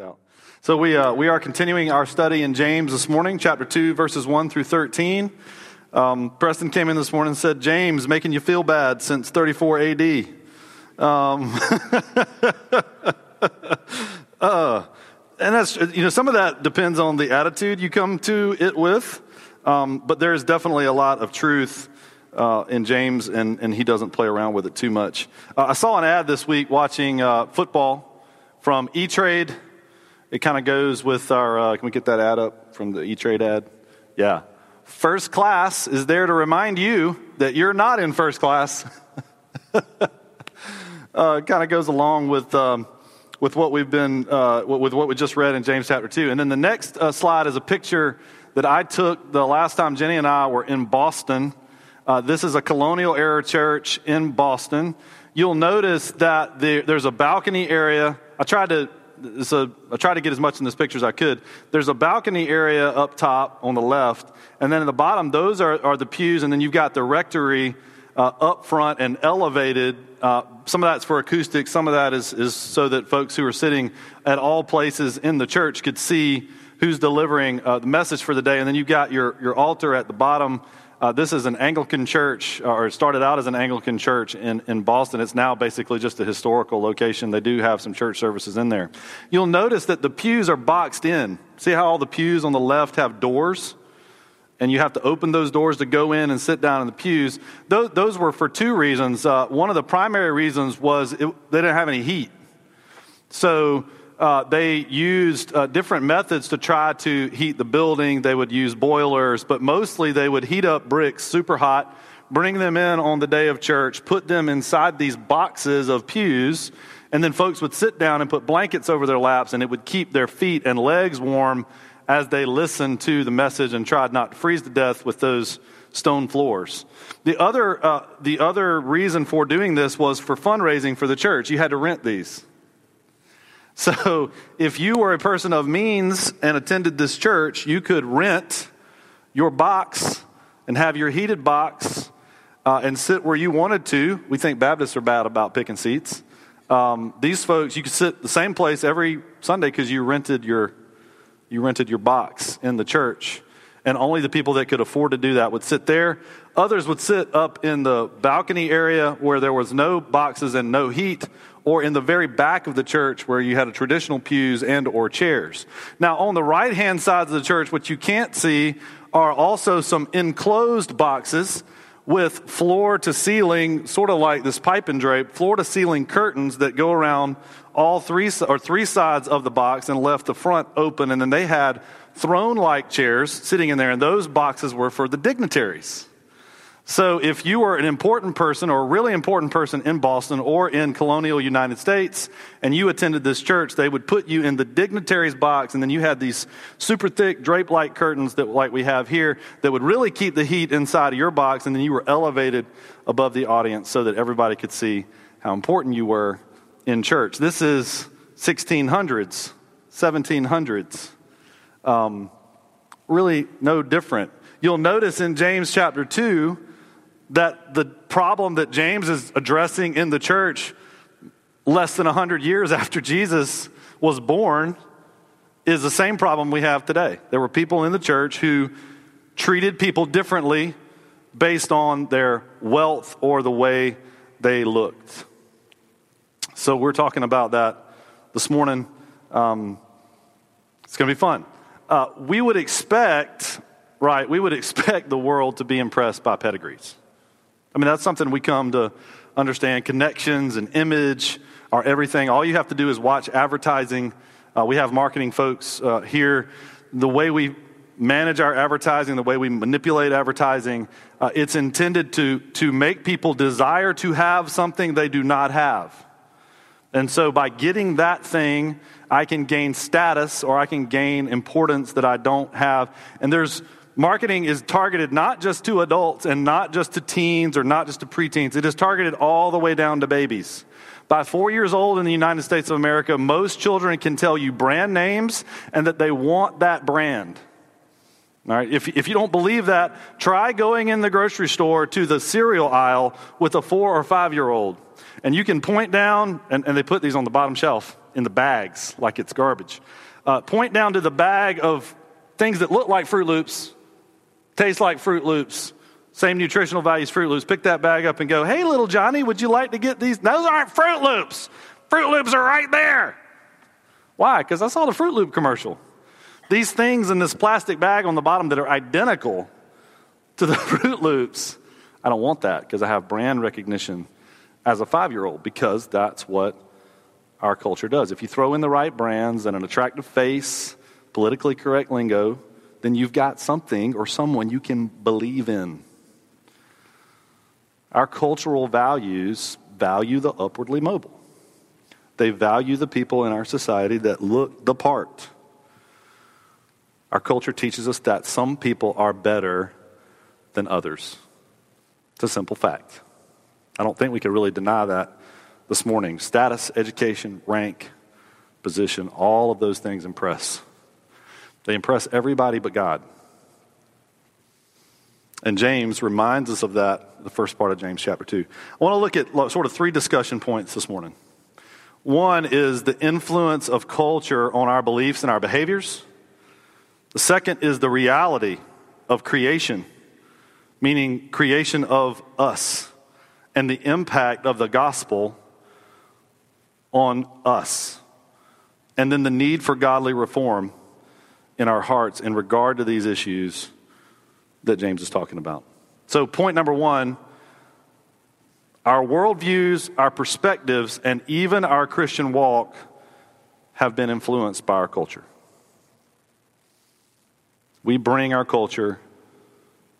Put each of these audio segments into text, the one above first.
out. So we, uh, we are continuing our study in James this morning, chapter 2, verses 1 through 13. Um, Preston came in this morning and said, James, making you feel bad since 34 AD. Um, uh, and that's, you know, some of that depends on the attitude you come to it with. Um, but there is definitely a lot of truth uh, in James, and, and he doesn't play around with it too much. Uh, I saw an ad this week watching uh, football from E Trade. It kind of goes with our, uh, can we get that ad up from the E Trade ad? Yeah. First class is there to remind you that you're not in first class. uh, kind of goes along with, um, with what we've been, uh, with what we just read in James chapter 2. And then the next uh, slide is a picture that I took the last time Jenny and I were in Boston. Uh, this is a colonial era church in Boston. You'll notice that the, there's a balcony area I tried to so I tried to get as much in this picture as I could. There's a balcony area up top on the left, and then at the bottom, those are, are the pews, and then you've got the rectory uh, up front and elevated. Uh, some of that's for acoustics, some of that is, is so that folks who are sitting at all places in the church could see who's delivering uh, the message for the day. And then you've got your, your altar at the bottom uh, this is an Anglican church, or started out as an Anglican church in, in Boston. It's now basically just a historical location. They do have some church services in there. You'll notice that the pews are boxed in. See how all the pews on the left have doors? And you have to open those doors to go in and sit down in the pews. Those, those were for two reasons. Uh, one of the primary reasons was it, they didn't have any heat. So uh, they used uh, different methods to try to heat the building. They would use boilers, but mostly they would heat up bricks super hot, bring them in on the day of church, put them inside these boxes of pews, and then folks would sit down and put blankets over their laps, and it would keep their feet and legs warm as they listened to the message and tried not to freeze to death with those stone floors. The other, uh, the other reason for doing this was for fundraising for the church. You had to rent these. So if you were a person of means and attended this church, you could rent your box and have your heated box uh, and sit where you wanted to. We think Baptists are bad about picking seats. Um, these folks, you could sit the same place every Sunday because you rented your you rented your box in the church, and only the people that could afford to do that would sit there. Others would sit up in the balcony area where there was no boxes and no heat, or in the very back of the church where you had a traditional pews and or chairs. Now, on the right hand sides of the church, what you can't see are also some enclosed boxes with floor to ceiling, sort of like this pipe and drape, floor to ceiling curtains that go around all three or three sides of the box and left the front open. And then they had throne like chairs sitting in there, and those boxes were for the dignitaries. So, if you were an important person or a really important person in Boston or in colonial United States and you attended this church, they would put you in the dignitaries box, and then you had these super thick drape like curtains that, like we have here, that would really keep the heat inside of your box, and then you were elevated above the audience so that everybody could see how important you were in church. This is 1600s, 1700s. Um, really no different. You'll notice in James chapter 2 that the problem that James is addressing in the church less than 100 years after Jesus was born is the same problem we have today. There were people in the church who treated people differently based on their wealth or the way they looked. So we're talking about that this morning. Um, it's going to be fun. Uh, we would expect, right, we would expect the world to be impressed by pedigrees. I mean, that's something we come to understand. Connections and image are everything. All you have to do is watch advertising. Uh, we have marketing folks uh, here. The way we manage our advertising, the way we manipulate advertising, uh, it's intended to, to make people desire to have something they do not have. And so by getting that thing, I can gain status or I can gain importance that I don't have. And there's marketing is targeted not just to adults and not just to teens or not just to preteens. It is targeted all the way down to babies. By four years old in the United States of America, most children can tell you brand names and that they want that brand. All right, if, if you don't believe that, try going in the grocery store to the cereal aisle with a four or five year old. And you can point down, and, and they put these on the bottom shelf in the bags like it's garbage. Uh, point down to the bag of things that look like Froot Loops, taste like Froot Loops, same nutritional values, Froot Loops. Pick that bag up and go, hey, little Johnny, would you like to get these? Those aren't Froot Loops. Froot Loops are right there. Why? Because I saw the Froot Loop commercial. These things in this plastic bag on the bottom that are identical to the Froot Loops, I don't want that because I have brand recognition as a five year old because that's what our culture does. If you throw in the right brands and an attractive face, politically correct lingo, then you've got something or someone you can believe in. Our cultural values value the upwardly mobile. They value the people in our society that look the part. Our culture teaches us that some people are better than others. It's a simple fact. I don't think we could really deny that this morning. Status, education, rank, position, all of those things impress. They impress everybody but God. And James reminds us of that, the first part of James chapter 2. I want to look at sort of three discussion points this morning. One is the influence of culture on our beliefs and our behaviors. The second is the reality of creation, meaning creation of us, and the impact of the gospel on us. And then the need for godly reform in our hearts in regard to these issues that James is talking about. So, point number one our worldviews, our perspectives, and even our Christian walk have been influenced by our culture. We bring our culture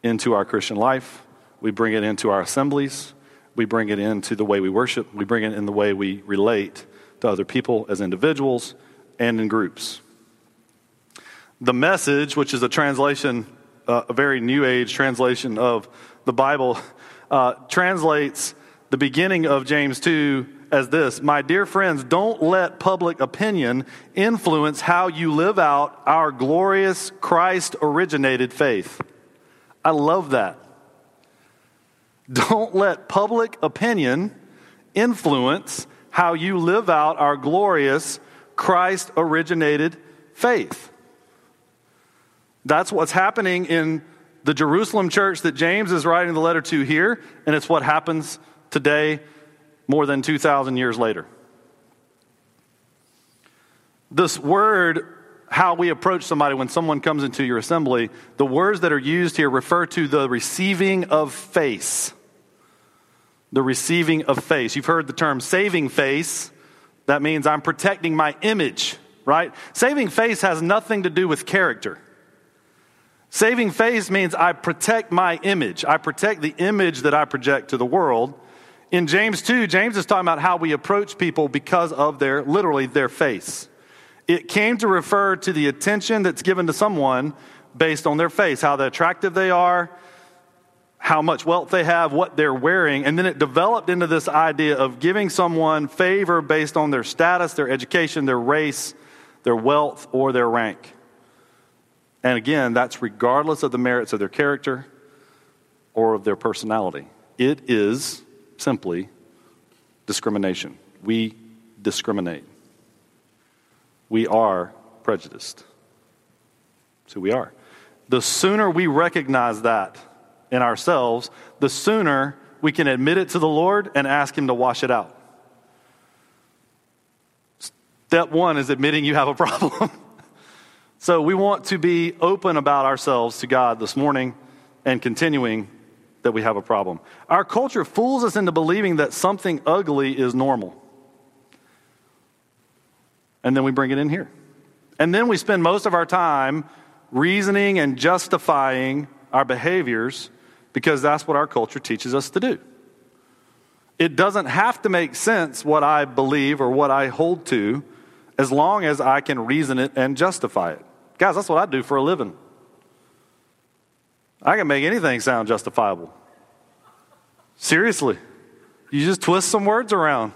into our Christian life, we bring it into our assemblies, we bring it into the way we worship, we bring it in the way we relate to other people as individuals and in groups. The message, which is a translation, uh, a very new age translation of the Bible, uh, translates the beginning of James 2 as this My dear friends, don't let public opinion influence how you live out our glorious Christ originated faith. I love that. Don't let public opinion influence how you live out our glorious Christ originated faith. That's what's happening in the Jerusalem church that James is writing the letter to here, and it's what happens today more than 2,000 years later. This word, how we approach somebody when someone comes into your assembly, the words that are used here refer to the receiving of face. The receiving of face. You've heard the term saving face. That means I'm protecting my image, right? Saving face has nothing to do with character. Saving face means I protect my image. I protect the image that I project to the world in James 2, James is talking about how we approach people because of their, literally, their face. It came to refer to the attention that's given to someone based on their face, how attractive they are, how much wealth they have, what they're wearing. And then it developed into this idea of giving someone favor based on their status, their education, their race, their wealth, or their rank. And again, that's regardless of the merits of their character or of their personality. It is simply discrimination. We discriminate. We are prejudiced. So we are. The sooner we recognize that in ourselves, the sooner we can admit it to the Lord and ask Him to wash it out. Step one is admitting you have a problem. so we want to be open about ourselves to God this morning and continuing that we have a problem. Our culture fools us into believing that something ugly is normal. And then we bring it in here. And then we spend most of our time reasoning and justifying our behaviors because that's what our culture teaches us to do. It doesn't have to make sense what I believe or what I hold to as long as I can reason it and justify it. Guys, that's what I do for a living. I can make anything sound justifiable. Seriously. You just twist some words around.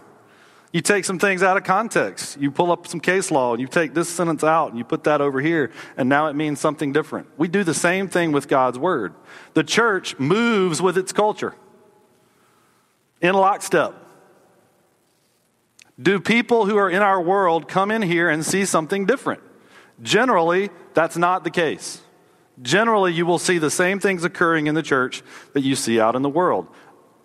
You take some things out of context. You pull up some case law and you take this sentence out and you put that over here, and now it means something different. We do the same thing with God's word. The church moves with its culture in lockstep. Do people who are in our world come in here and see something different? Generally, that's not the case. Generally, you will see the same things occurring in the church that you see out in the world.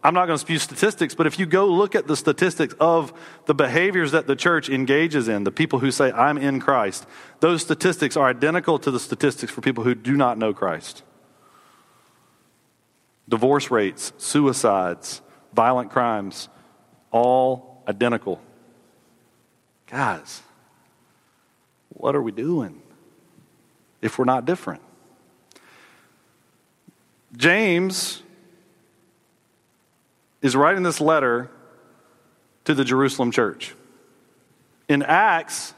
I'm not going to spew statistics, but if you go look at the statistics of the behaviors that the church engages in, the people who say, I'm in Christ, those statistics are identical to the statistics for people who do not know Christ. Divorce rates, suicides, violent crimes, all identical. Guys, what are we doing if we're not different? James is writing this letter to the Jerusalem church. In Acts,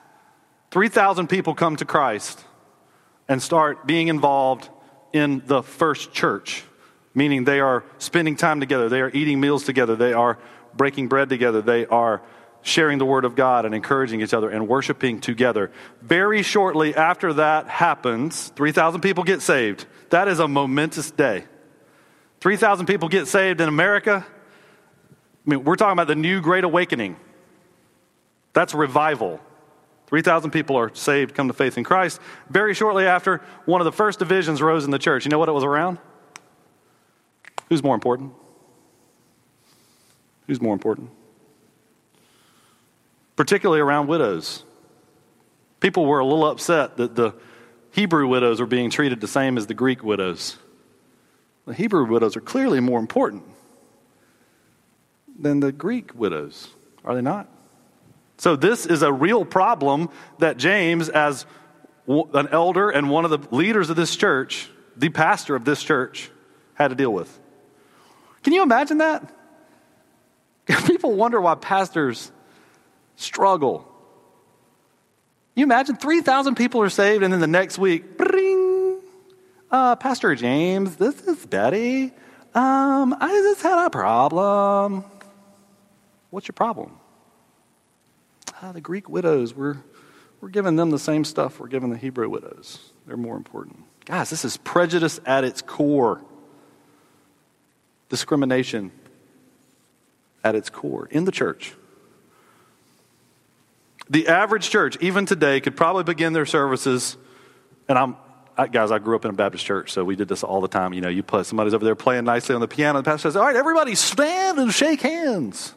3,000 people come to Christ and start being involved in the first church, meaning they are spending time together, they are eating meals together, they are breaking bread together, they are sharing the word of God and encouraging each other and worshiping together. Very shortly after that happens, 3,000 people get saved. That is a momentous day. 3,000 people get saved in America. I mean, we're talking about the new great awakening. That's revival. 3,000 people are saved, come to faith in Christ. Very shortly after, one of the first divisions rose in the church. You know what it was around? Who's more important? Who's more important? Particularly around widows. People were a little upset that the Hebrew widows were being treated the same as the Greek widows. The Hebrew widows are clearly more important than the Greek widows, are they not? So, this is a real problem that James, as an elder and one of the leaders of this church, the pastor of this church, had to deal with. Can you imagine that? People wonder why pastors struggle. You imagine 3,000 people are saved, and then the next week, bring, uh, Pastor James, this is Betty. Um, I just had a problem. What's your problem? Ah, the Greek widows, we're, we're giving them the same stuff we're giving the Hebrew widows. They're more important. Guys, this is prejudice at its core, discrimination at its core in the church. The average church, even today, could probably begin their services, and I'm, I, guys, I grew up in a Baptist church, so we did this all the time. You know, you put somebody's over there playing nicely on the piano, the pastor says, All right, everybody stand and shake hands.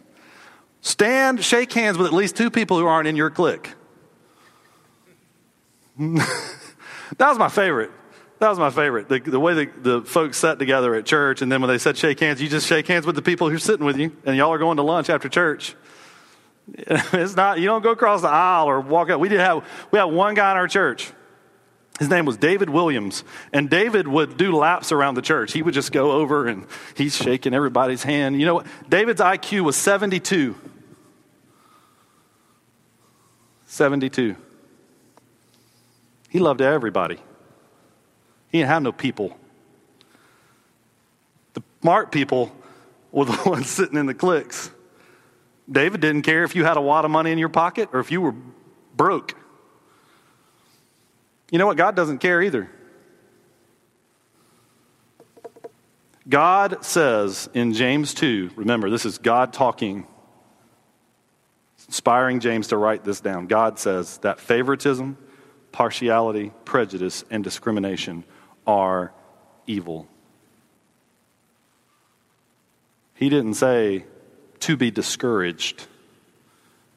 Stand, shake hands with at least two people who aren't in your clique. that was my favorite. That was my favorite. The, the way the, the folks sat together at church, and then when they said shake hands, you just shake hands with the people who are sitting with you, and y'all are going to lunch after church. It's not, you don't go across the aisle or walk out. We did have, we had one guy in our church. His name was David Williams. And David would do laps around the church. He would just go over and he's shaking everybody's hand. You know what? David's IQ was 72. 72. He loved everybody. He didn't have no people. The smart people were the ones sitting in the cliques. David didn't care if you had a wad of money in your pocket or if you were broke. You know what? God doesn't care either. God says in James 2, remember, this is God talking inspiring James to write this down. God says that favoritism, partiality, prejudice, and discrimination are evil. He didn't say to be discouraged.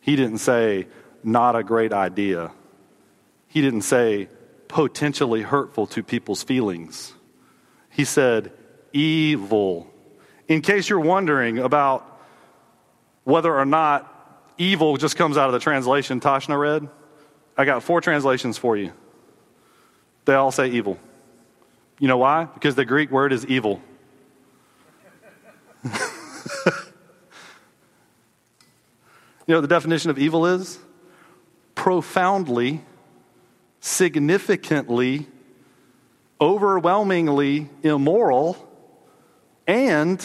He didn't say not a great idea. He didn't say potentially hurtful to people's feelings. He said evil. In case you're wondering about whether or not evil just comes out of the translation Tashna read. I got four translations for you. They all say evil. You know why? Because the Greek word is evil. Know what the definition of evil is? Profoundly, significantly, overwhelmingly immoral, and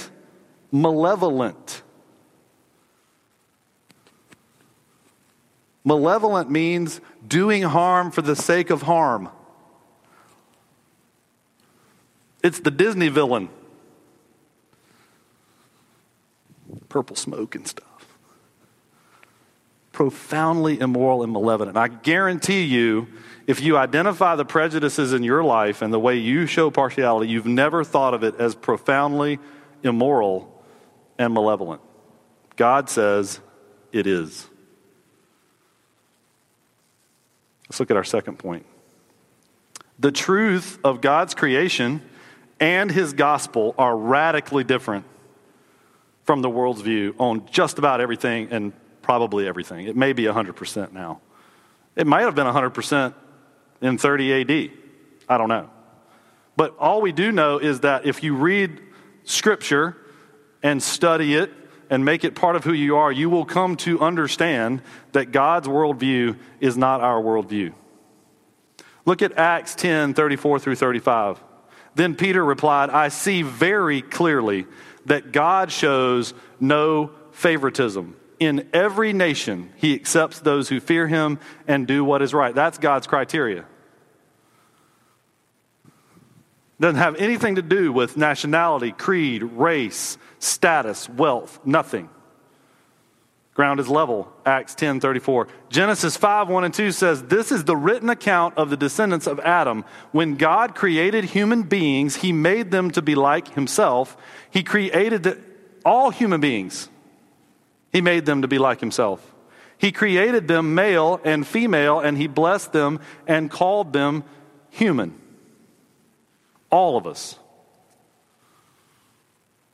malevolent. Malevolent means doing harm for the sake of harm. It's the Disney villain. Purple smoke and stuff. Profoundly immoral and malevolent. I guarantee you, if you identify the prejudices in your life and the way you show partiality, you've never thought of it as profoundly immoral and malevolent. God says it is. Let's look at our second point. The truth of God's creation and his gospel are radically different from the world's view on just about everything and probably everything. It may be 100% now. It might have been 100% in 30 AD. I don't know. But all we do know is that if you read Scripture and study it and make it part of who you are, you will come to understand that God's worldview is not our worldview. Look at Acts 10 34 through 35. Then Peter replied, I see very clearly that God shows no favoritism. In every nation, he accepts those who fear him and do what is right. That's God's criteria. Doesn't have anything to do with nationality, creed, race, status, wealth, nothing. Ground is level, Acts 10 34. Genesis 5 1 and 2 says, This is the written account of the descendants of Adam. When God created human beings, he made them to be like himself. He created all human beings, he made them to be like himself. He created them male and female, and he blessed them and called them human. All of us.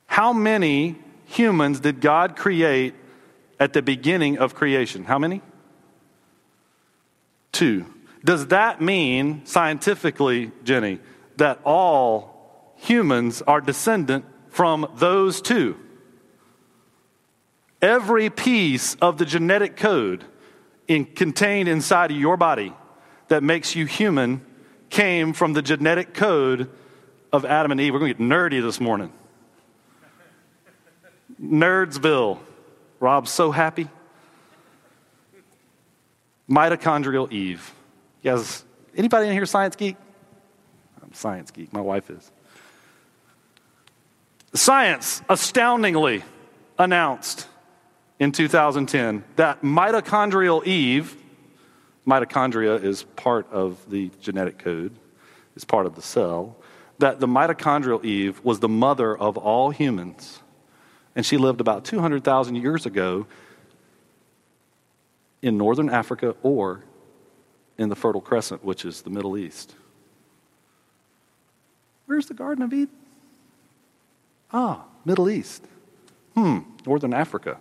How many humans did God create at the beginning of creation? How many? Two. Does that mean, scientifically, Jenny, that all humans are descendant from those two? Every piece of the genetic code in, contained inside of your body that makes you human came from the genetic code of Adam and Eve. We're going to get nerdy this morning. Nerdsville. Rob's so happy. Mitochondrial Eve. You guys, anybody in here science geek? I'm science geek. My wife is. Science astoundingly announced in 2010 that mitochondrial Eve, mitochondria is part of the genetic code, is part of the cell, that the mitochondrial Eve was the mother of all humans and she lived about 200,000 years ago in northern Africa or in the Fertile Crescent, which is the Middle East. Where's the Garden of Eden? Ah, Middle East. Hmm, northern Africa.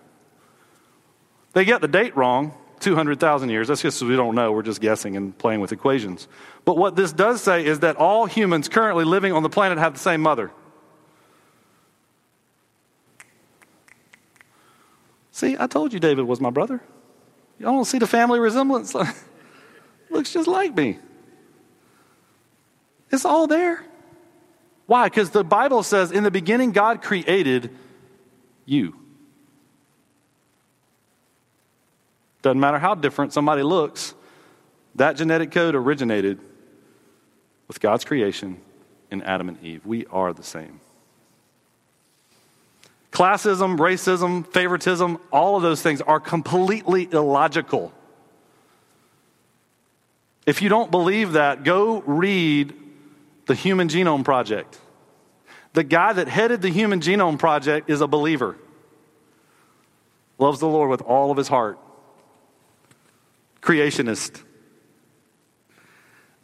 They get the date wrong, 200,000 years. That's just we don't know. We're just guessing and playing with equations. But what this does say is that all humans currently living on the planet have the same mother. See, I told you David was my brother. Y'all don't see the family resemblance? Looks just like me. It's all there. Why? Because the Bible says in the beginning, God created you. Doesn't matter how different somebody looks, that genetic code originated with God's creation in Adam and Eve. We are the same. Classism, racism, favoritism, all of those things are completely illogical. If you don't believe that, go read the Human Genome Project. The guy that headed the Human Genome Project is a believer, loves the Lord with all of his heart, creationist.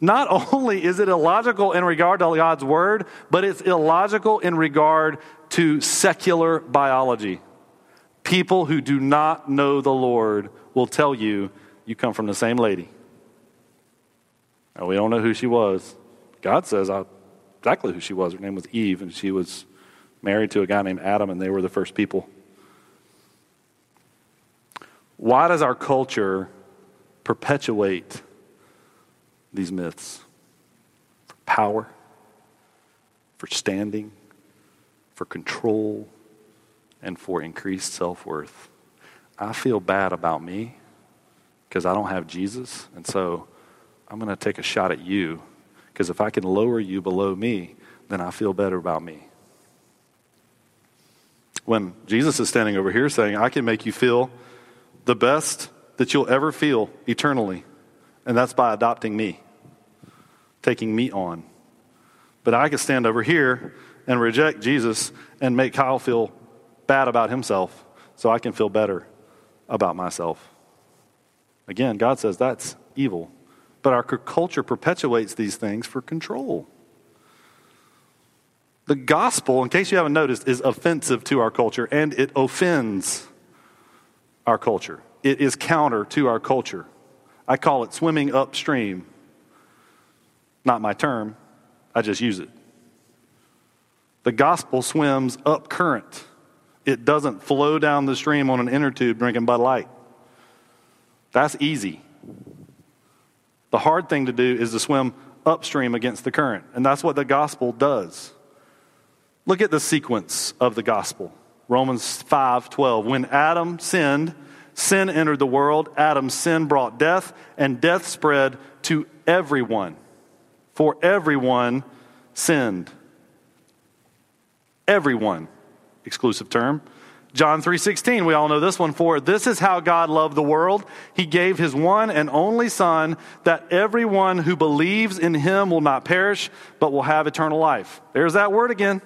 Not only is it illogical in regard to God's word, but it's illogical in regard to secular biology. People who do not know the Lord will tell you you come from the same lady. Now, we don't know who she was. God says exactly who she was. Her name was Eve, and she was married to a guy named Adam, and they were the first people. Why does our culture perpetuate these myths? For power, for standing, for control, and for increased self worth. I feel bad about me because I don't have Jesus. And so I'm going to take a shot at you because if I can lower you below me, then I feel better about me. When Jesus is standing over here saying, I can make you feel the best that you'll ever feel eternally, and that's by adopting me, taking me on. But I can stand over here and reject Jesus and make Kyle feel bad about himself so I can feel better about myself. Again, God says that's evil. But our culture perpetuates these things for control. The gospel, in case you haven't noticed, is offensive to our culture and it offends our culture. It is counter to our culture. I call it swimming upstream. Not my term, I just use it. The gospel swims up current. It doesn't flow down the stream on an inner tube drinking Bud Light. That's easy. The hard thing to do is to swim upstream against the current, and that's what the gospel does. Look at the sequence of the gospel. Romans 5:12. When Adam sinned, sin entered the world. Adam's sin brought death, and death spread to everyone. For everyone sinned. Everyone, exclusive term. John 3:16, we all know this one for this is how God loved the world. He gave his one and only son that everyone who believes in him will not perish but will have eternal life. There's that word again.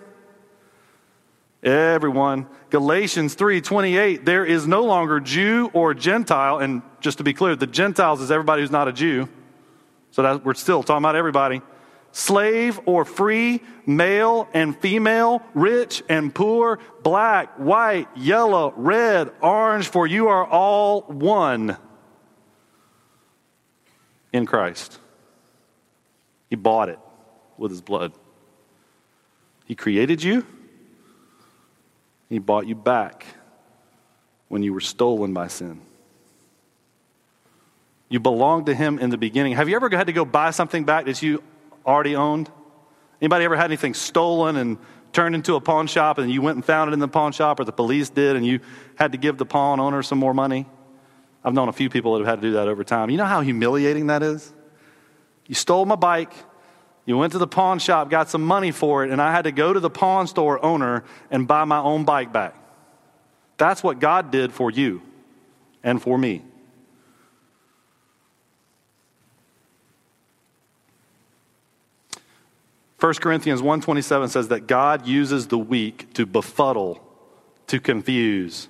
Everyone. Galatians 3:28, there is no longer Jew or Gentile and just to be clear, the Gentiles is everybody who's not a Jew. So that we're still talking about everybody slave or free, male and female, rich and poor, black, white, yellow, red, orange, for you are all one in Christ. He bought it with his blood. He created you, he bought you back when you were stolen by sin. You belonged to him in the beginning. Have you ever had to go buy something back that you already owned? Anybody ever had anything stolen and turned into a pawn shop and you went and found it in the pawn shop or the police did and you had to give the pawn owner some more money? I've known a few people that have had to do that over time. You know how humiliating that is? You stole my bike, you went to the pawn shop, got some money for it, and I had to go to the pawn store owner and buy my own bike back. That's what God did for you and for me. 1 Corinthians 1:27 says that God uses the weak to befuddle, to confuse,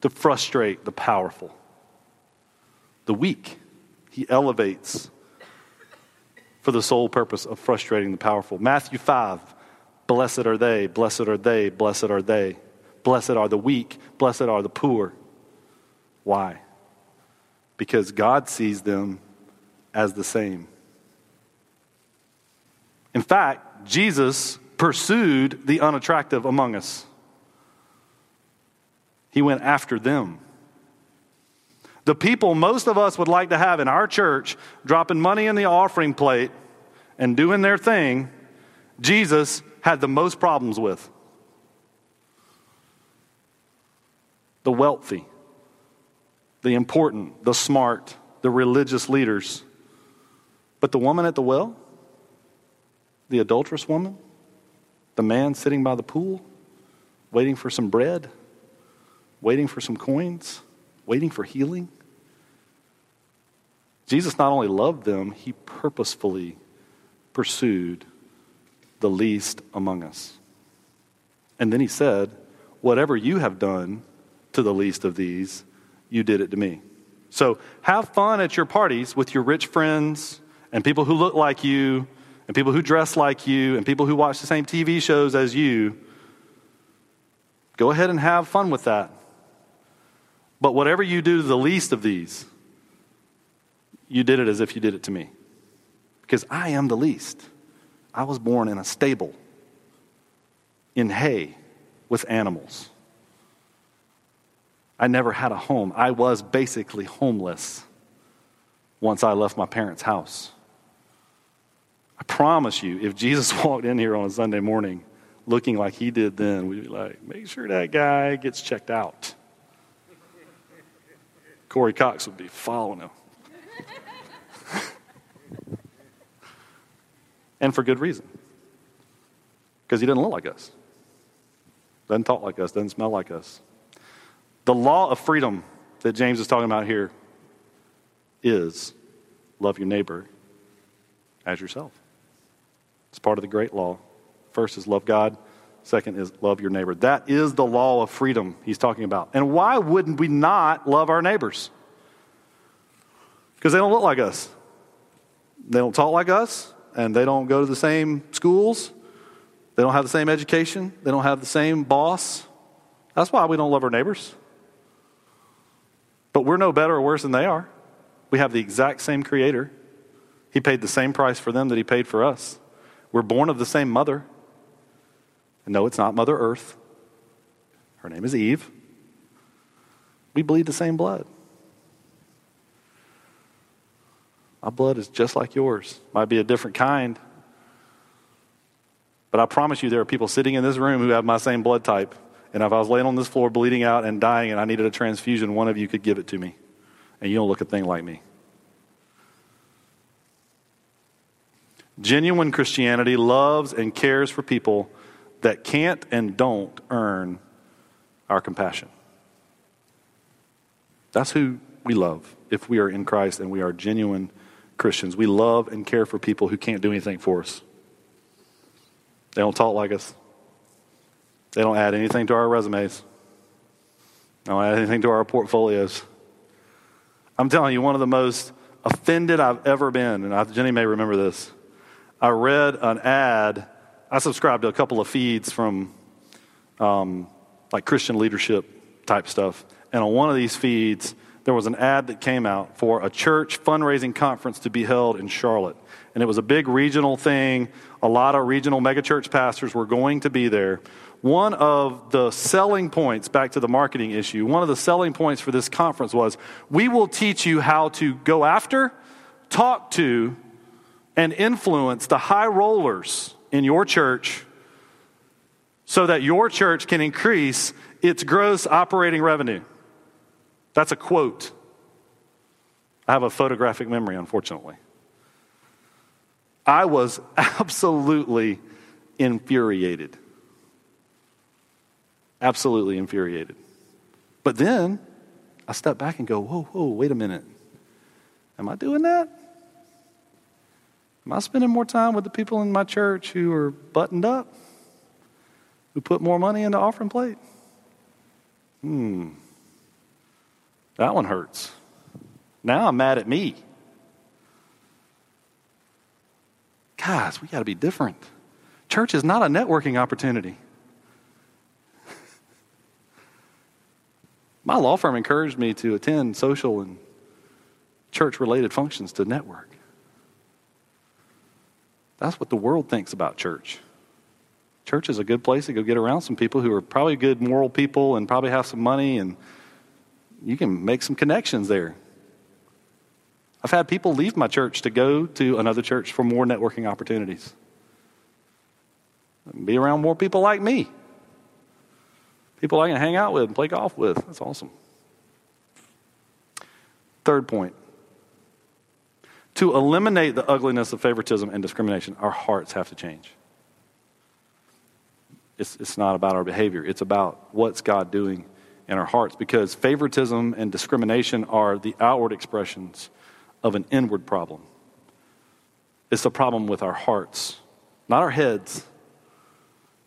to frustrate the powerful. The weak he elevates for the sole purpose of frustrating the powerful. Matthew 5, blessed are they, blessed are they, blessed are they. Blessed are the weak, blessed are the poor. Why? Because God sees them as the same. In fact, Jesus pursued the unattractive among us, he went after them. The people most of us would like to have in our church dropping money in the offering plate and doing their thing, Jesus had the most problems with. The wealthy, the important, the smart, the religious leaders. But the woman at the well, the adulterous woman, the man sitting by the pool, waiting for some bread, waiting for some coins, waiting for healing. Jesus not only loved them, he purposefully pursued the least among us. And then he said, Whatever you have done to the least of these, you did it to me. So have fun at your parties with your rich friends and people who look like you and people who dress like you and people who watch the same TV shows as you, go ahead and have fun with that. But whatever you do to the least of these, you did it as if you did it to me. Because I am the least. I was born in a stable, in hay, with animals. I never had a home. I was basically homeless once I left my parents' house. I promise you, if Jesus walked in here on a Sunday morning looking like he did then, we'd be like, make sure that guy gets checked out. Corey Cox would be following him. and for good reason. Because he doesn't look like us, doesn't talk like us, doesn't smell like us. The law of freedom that James is talking about here is love your neighbor as yourself. It's part of the great law. First is love God, second is love your neighbor. That is the law of freedom he's talking about. And why wouldn't we not love our neighbors? Because they don't look like us, they don't talk like us, and they don't go to the same schools. They don't have the same education. They don't have the same boss. That's why we don't love our neighbors. But we're no better or worse than they are. We have the exact same creator. He paid the same price for them that he paid for us. We're born of the same mother. And no, it's not Mother Earth. Her name is Eve. We bleed the same blood. My blood is just like yours. Might be a different kind. But I promise you, there are people sitting in this room who have my same blood type. And if I was laying on this floor bleeding out and dying and I needed a transfusion, one of you could give it to me. And you don't look a thing like me. Genuine Christianity loves and cares for people that can't and don't earn our compassion. That's who we love if we are in Christ and we are genuine Christians. We love and care for people who can't do anything for us. They don't talk like us. They don't add anything to our resumes. They don't add anything to our portfolios. I'm telling you, one of the most offended I've ever been, and Jenny may remember this. I read an ad. I subscribed to a couple of feeds from um, like Christian leadership type stuff. And on one of these feeds, there was an ad that came out for a church fundraising conference to be held in Charlotte. And it was a big regional thing. A lot of regional megachurch pastors were going to be there. One of the selling points, back to the marketing issue, one of the selling points for this conference was we will teach you how to go after, talk to, and influence the high rollers in your church so that your church can increase its gross operating revenue. That's a quote. I have a photographic memory, unfortunately. I was absolutely infuriated absolutely infuriated. But then I step back and go, whoa, whoa, wait a minute. Am I doing that? Am I spending more time with the people in my church who are buttoned up? Who put more money in the offering plate? Hmm. That one hurts. Now I'm mad at me. Guys, we got to be different. Church is not a networking opportunity. My law firm encouraged me to attend social and church related functions to network. That's what the world thinks about church. Church is a good place to go get around some people who are probably good moral people and probably have some money, and you can make some connections there. I've had people leave my church to go to another church for more networking opportunities. Be around more people like me people I can hang out with and play golf with. That's awesome. Third point to eliminate the ugliness of favoritism and discrimination, our hearts have to change. It's, it's not about our behavior, it's about what's God doing in our hearts because favoritism and discrimination are the outward expressions of an inward problem. It's a problem with our hearts, not our heads.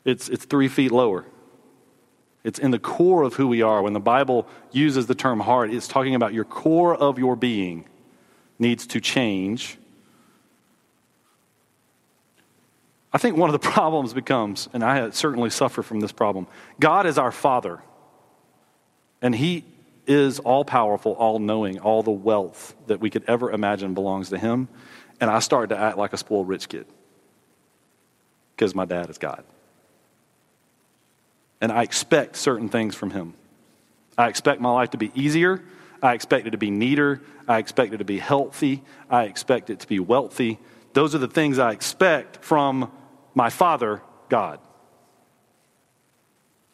It's, it's three feet lower. It's in the core of who we are. When the Bible uses the term heart, it's talking about your core of your being needs to change. I think one of the problems becomes, and I certainly suffer from this problem God is our Father, and He is all powerful, all knowing, all the wealth that we could ever imagine belongs to Him. And I start to act like a spoiled rich kid because my dad is God and I expect certain things from Him. I expect my life to be easier. I expect it to be neater. I expect it to be healthy. I expect it to be wealthy. Those are the things I expect from my Father, God.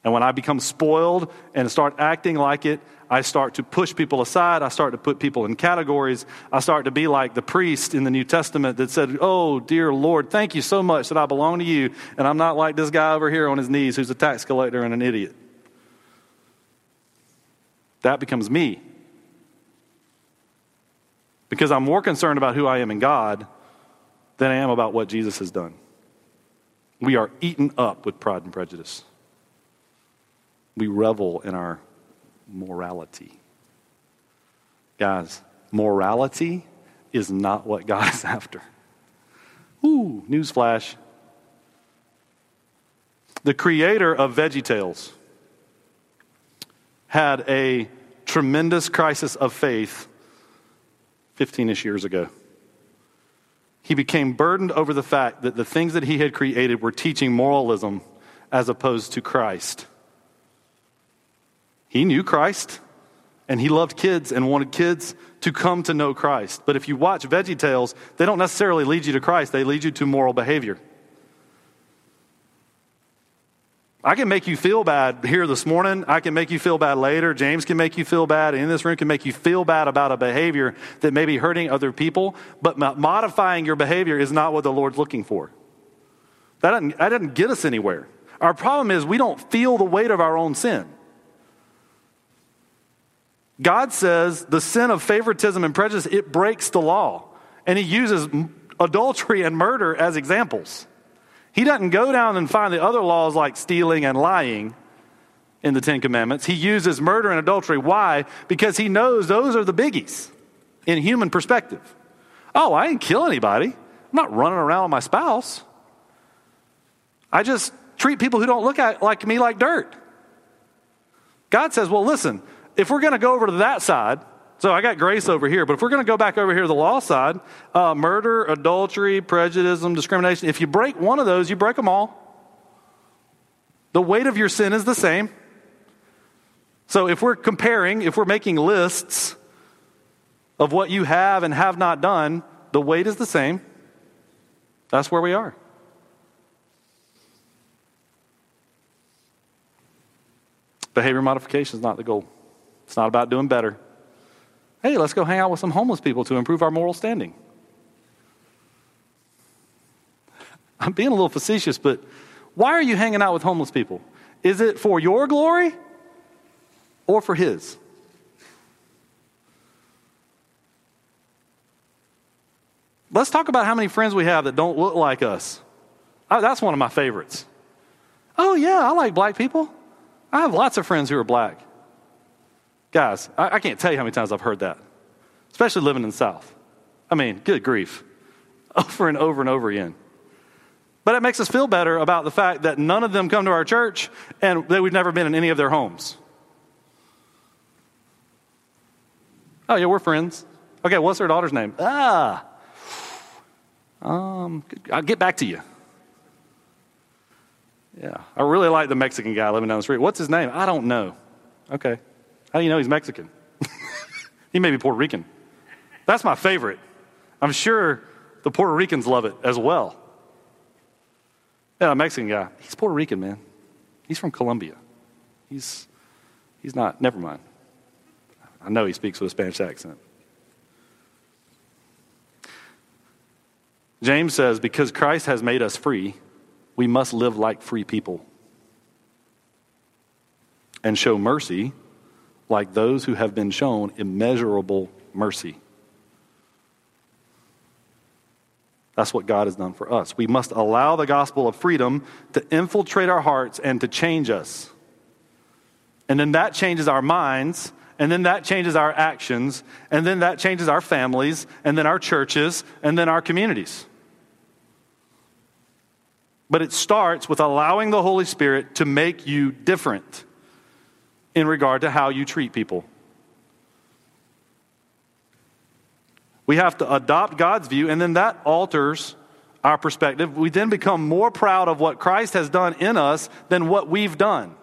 And when I become spoiled and start acting like it, I start to push people aside. I start to put people in categories. I start to be like the priest in the New Testament that said, Oh, dear Lord, thank you so much that I belong to you. And I'm not like this guy over here on his knees who's a tax collector and an idiot. That becomes me. Because I'm more concerned about who I am in God than I am about what Jesus has done. We are eaten up with pride and prejudice we revel in our morality. Guys, morality is not what God is after. Ooh, newsflash. The creator of VeggieTales had a tremendous crisis of faith 15 ish years ago. He became burdened over the fact that the things that he had created were teaching moralism as opposed to Christ. He knew Christ and he loved kids and wanted kids to come to know Christ. But if you watch VeggieTales, they don't necessarily lead you to Christ, they lead you to moral behavior. I can make you feel bad here this morning. I can make you feel bad later. James can make you feel bad. In this room can make you feel bad about a behavior that may be hurting other people. But modifying your behavior is not what the Lord's looking for. That doesn't, that doesn't get us anywhere. Our problem is we don't feel the weight of our own sin. God says the sin of favoritism and prejudice, it breaks the law. And he uses adultery and murder as examples. He doesn't go down and find the other laws like stealing and lying in the Ten Commandments. He uses murder and adultery. Why? Because he knows those are the biggies in human perspective. Oh, I didn't kill anybody. I'm not running around with my spouse. I just treat people who don't look at, like me like dirt. God says, well, listen, if we're going to go over to that side, so I got grace over here, but if we're going to go back over here to the law side, uh, murder, adultery, prejudice, discrimination, if you break one of those, you break them all. The weight of your sin is the same. So if we're comparing, if we're making lists of what you have and have not done, the weight is the same. That's where we are. Behavior modification is not the goal. It's not about doing better. Hey, let's go hang out with some homeless people to improve our moral standing. I'm being a little facetious, but why are you hanging out with homeless people? Is it for your glory or for His? Let's talk about how many friends we have that don't look like us. That's one of my favorites. Oh, yeah, I like black people. I have lots of friends who are black. Guys, I, I can't tell you how many times I've heard that, especially living in the South. I mean, good grief. Over and over and over again. But it makes us feel better about the fact that none of them come to our church and that we've never been in any of their homes. Oh, yeah, we're friends. Okay, what's their daughter's name? Ah. Um, I'll get back to you. Yeah, I really like the Mexican guy living down the street. What's his name? I don't know. Okay. How do you know he's Mexican? he may be Puerto Rican. That's my favorite. I'm sure the Puerto Ricans love it as well. Yeah, a Mexican guy. He's Puerto Rican, man. He's from Colombia. He's, he's not, never mind. I know he speaks with a Spanish accent. James says, because Christ has made us free, we must live like free people and show mercy like those who have been shown immeasurable mercy. That's what God has done for us. We must allow the gospel of freedom to infiltrate our hearts and to change us. And then that changes our minds, and then that changes our actions, and then that changes our families, and then our churches, and then our communities. But it starts with allowing the Holy Spirit to make you different in regard to how you treat people. We have to adopt God's view, and then that alters our perspective. We then become more proud of what Christ has done in us than what we've done.